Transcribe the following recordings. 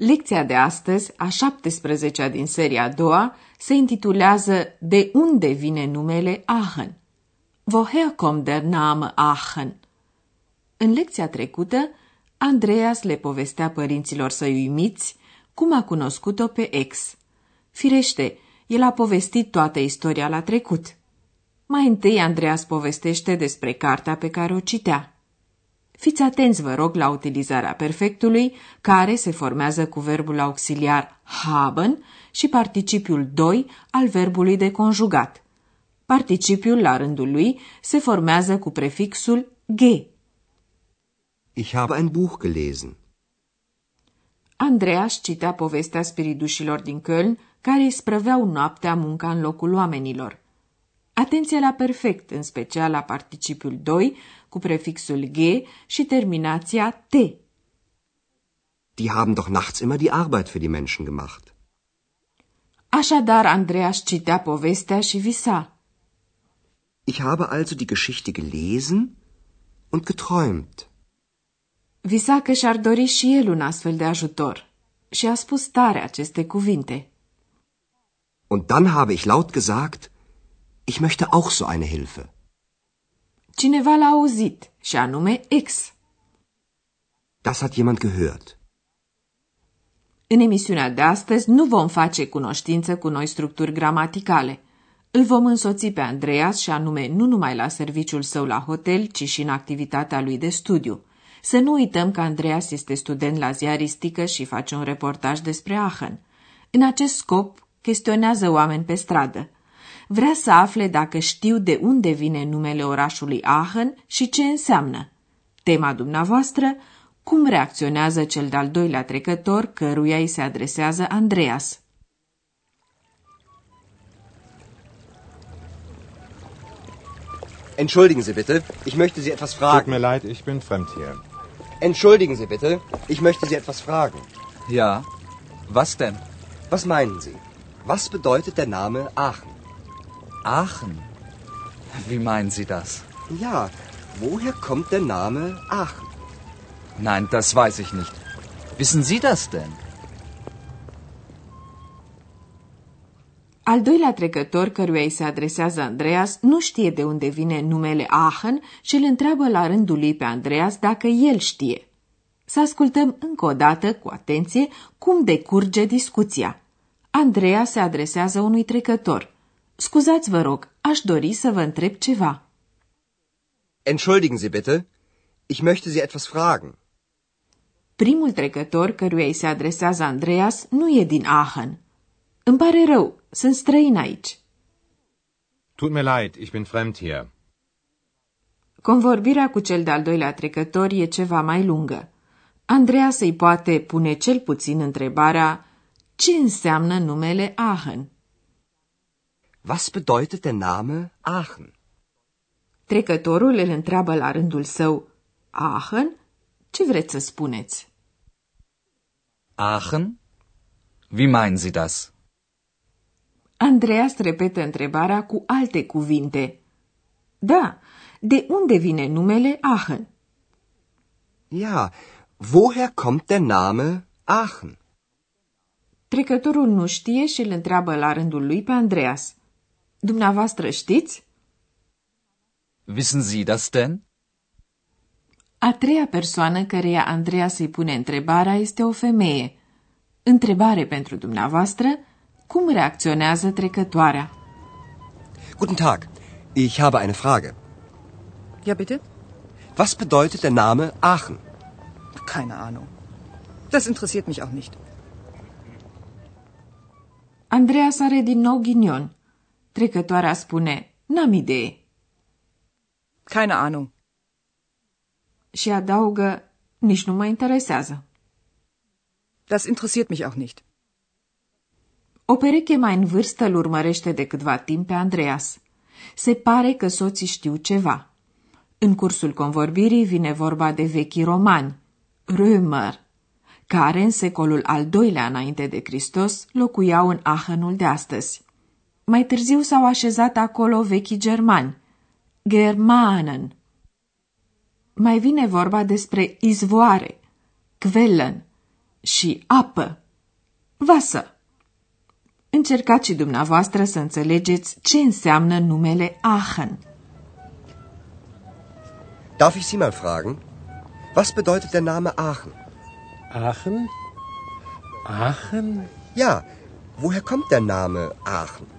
lecția de astăzi, a 17-a din seria a doua, se intitulează De unde vine numele Aachen? Woher kommt der Name Aachen? În lecția trecută, Andreas le povestea părinților săi uimiți cum a cunoscut-o pe ex. Firește, el a povestit toată istoria la trecut. Mai întâi Andreas povestește despre cartea pe care o citea. Fiți atenți, vă rog, la utilizarea perfectului, care se formează cu verbul auxiliar haben și participiul 2 al verbului de conjugat. Participiul, la rândul lui, se formează cu prefixul ge. Ich habe ein Buch gelesen. Andreas citea povestea spiridușilor din Köln, care îi sprăveau noaptea munca în locul oamenilor. Atenție la perfect, în special la participiul 2, cu prefixul G și terminația T. Die haben doch nachts immer die Arbeit für die Menschen gemacht. Așadar, Andreas citea povestea și visa. Ich habe also die Geschichte gelesen und geträumt. Visa că și-ar dori și el un astfel de ajutor și a spus tare aceste cuvinte. Und dann habe ich laut gesagt, ich möchte auch so eine Hilfe. Cineva l-a auzit, și anume ex. Das hat jemand gehört. În emisiunea de astăzi nu vom face cunoștință cu noi structuri gramaticale. Îl vom însoți pe Andreas și anume nu numai la serviciul său la hotel, ci și în activitatea lui de studiu. Să nu uităm că Andreas este student la ziaristică și face un reportaj despre Aachen. În acest scop, chestionează oameni pe stradă. Vrea să afle dacă știu de unde vine numele orașului Aachen și ce înseamnă. Tema dumneavoastră, cum reacționează cel de-al doilea trecător căruia îi se adresează Andreas. Entschuldigen Sie bitte, ich möchte Sie etwas Tut fragen. mir leid, ich bin fremd hier. Entschuldigen Sie bitte, ich möchte Sie etwas fragen. Ja. Was denn? Was meinen Sie? Was bedeutet der Name Aachen? Aachen. Wie meinen Sie das? Ja, woher kommt der Name Aachen? Nein, das weiß ich nicht. Wissen Sie das denn? Al doilea trecător căruia îi se adresează Andreas nu știe de unde vine numele Aachen și îl întreabă la rândul lui pe Andreas dacă el știe. Să ascultăm încă o dată, cu atenție, cum decurge discuția. Andreea se adresează unui trecător. Scuzați, vă rog, aș dori să vă întreb ceva. Entschuldigen Sie bitte, ich möchte Sie etwas fragen. Primul trecător căruia îi se adresează Andreas nu e din Aachen. Îmi pare rău, sunt străin aici. Tut mir leid, ich bin fremd hier. Convorbirea cu cel de-al doilea trecător e ceva mai lungă. Andreas îi poate pune cel puțin întrebarea ce înseamnă numele Aachen. Was bedeutet der Name Aachen? Trecătorul îl întreabă la rândul său, Aachen? Ce vreți să spuneți? Aachen? Wie meinen Sie das? Andreas repetă întrebarea cu alte cuvinte. Da, de unde vine numele Aachen? Ja, woher kommt der Name Aachen? Trecătorul nu știe și îl întreabă la rândul lui pe Andreas. Dumneavoastră știți? Wissen Sie das denn? A treia persoană căreia Andreas îi pune întrebarea este o femeie. Întrebare pentru dumneavoastră, cum reacționează trecătoarea? Guten Tag, ich habe eine Frage. Ja, bitte? Was bedeutet der Name Aachen? Keine Ahnung. Das interessiert mich auch nicht. Andreas are din nou ghinion. Trecătoarea spune, n-am idee. Keine Ahnung. Și adaugă, nici nu mă interesează. Das interessiert mich auch nicht. O pereche mai în vârstă îl urmărește de câtva timp pe Andreas. Se pare că soții știu ceva. În cursul convorbirii vine vorba de vechii romani, Römer, care în secolul al doilea înainte de Hristos locuiau în Aachenul de astăzi. Mai târziu s-au așezat acolo vechii germani, Germanen. Mai vine vorba despre izvoare, Quellen și apă, Wasser. Încercați și dumneavoastră să înțelegeți ce înseamnă numele Aachen. Darf ich Sie mal fragen? Was bedeutet der Name Aachen? Aachen? Aachen? Ja, woher kommt der Name Aachen?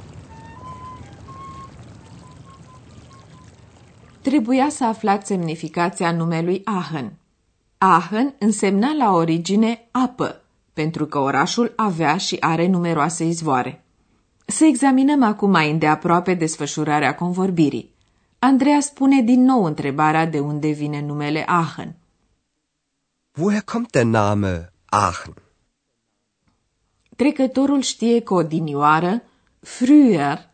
Trebuia să aflați semnificația numelui Aachen. Aachen însemna la origine apă, pentru că orașul avea și are numeroase izvoare. Să examinăm acum mai îndeaproape desfășurarea convorbirii. Andreea spune din nou întrebarea de unde vine numele Aachen. woher kommt der Name Aachen? Trecătorul știe că odinioară, früher,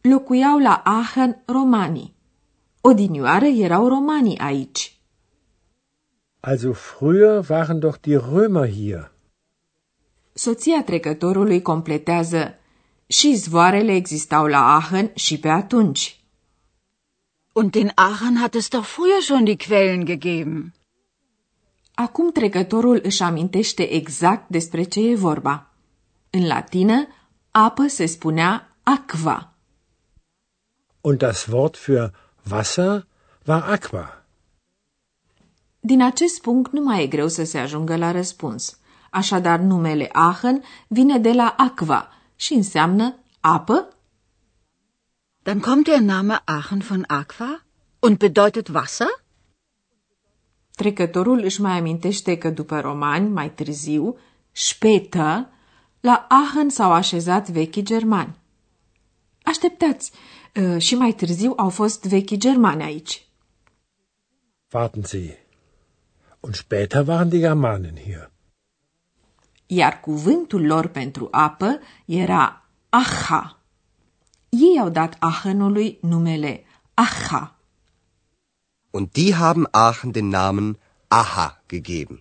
locuiau la Aachen romanii. Odinioară erau romanii aici. Also früher waren doch die Römer hier. Soția trecătorului completează și zvoarele existau la Aachen și pe atunci. Und in Aachen hat es doch früher schon die Quellen gegeben. Acum trecătorul își amintește exact despre ce e vorba. În latină, apă se spunea aqua. Und das Wort für Wasser war Aqua. Din acest punct nu mai e greu să se ajungă la răspuns. Așadar, numele Aachen vine de la aqua și înseamnă apă? Dann kommt der Name Aachen von Aqua und bedeutet Wasser? Trecătorul își mai amintește că după romani, mai târziu, später, la Aachen s-au așezat vechii germani. Așteptați, ă, și mai târziu au fost vechii germani aici. Warten Sie. Und später waren die Germanen hier. Iar cuvântul lor pentru apă era Acha. Ei au dat Aachenului numele Acha. Und die haben Aachen den Namen Aha gegeben.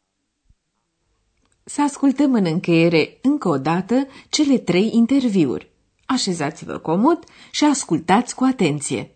Să ascultăm în încheiere încă o dată cele trei interviuri. Așezați-vă comod și ascultați cu atenție.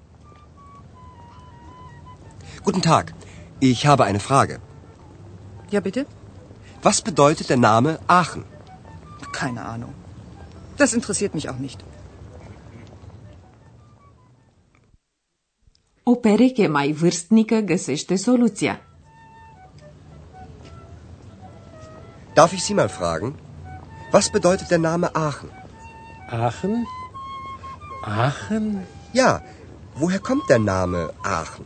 Guten Tag, ich habe eine Frage. Ja, bitte? Was bedeutet der Name Aachen? Keine Ahnung. Das interessiert mich auch nicht. O pereche mai vârstnică găsește soluția. Darf ich Sie mal fragen? Was bedeutet der Name Aachen? Aachen? Aachen? Ja, woher kommt der Name Aachen?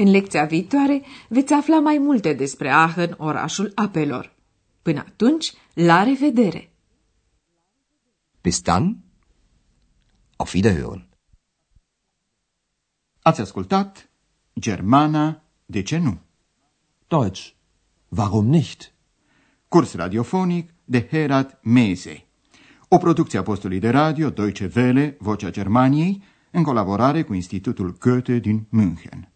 În lecția viitoare veți afla mai multe despre Aachen, orașul apelor. Până atunci, la revedere! bis dann. Auf Wiederhören. Ați ascultat Germana, de ce nu? Deutsch. Warum nicht? Curs radiofonic de Herat Mese. O producție a postului de radio Deutsche Welle, Vocea Germaniei, în colaborare cu Institutul Goethe din München.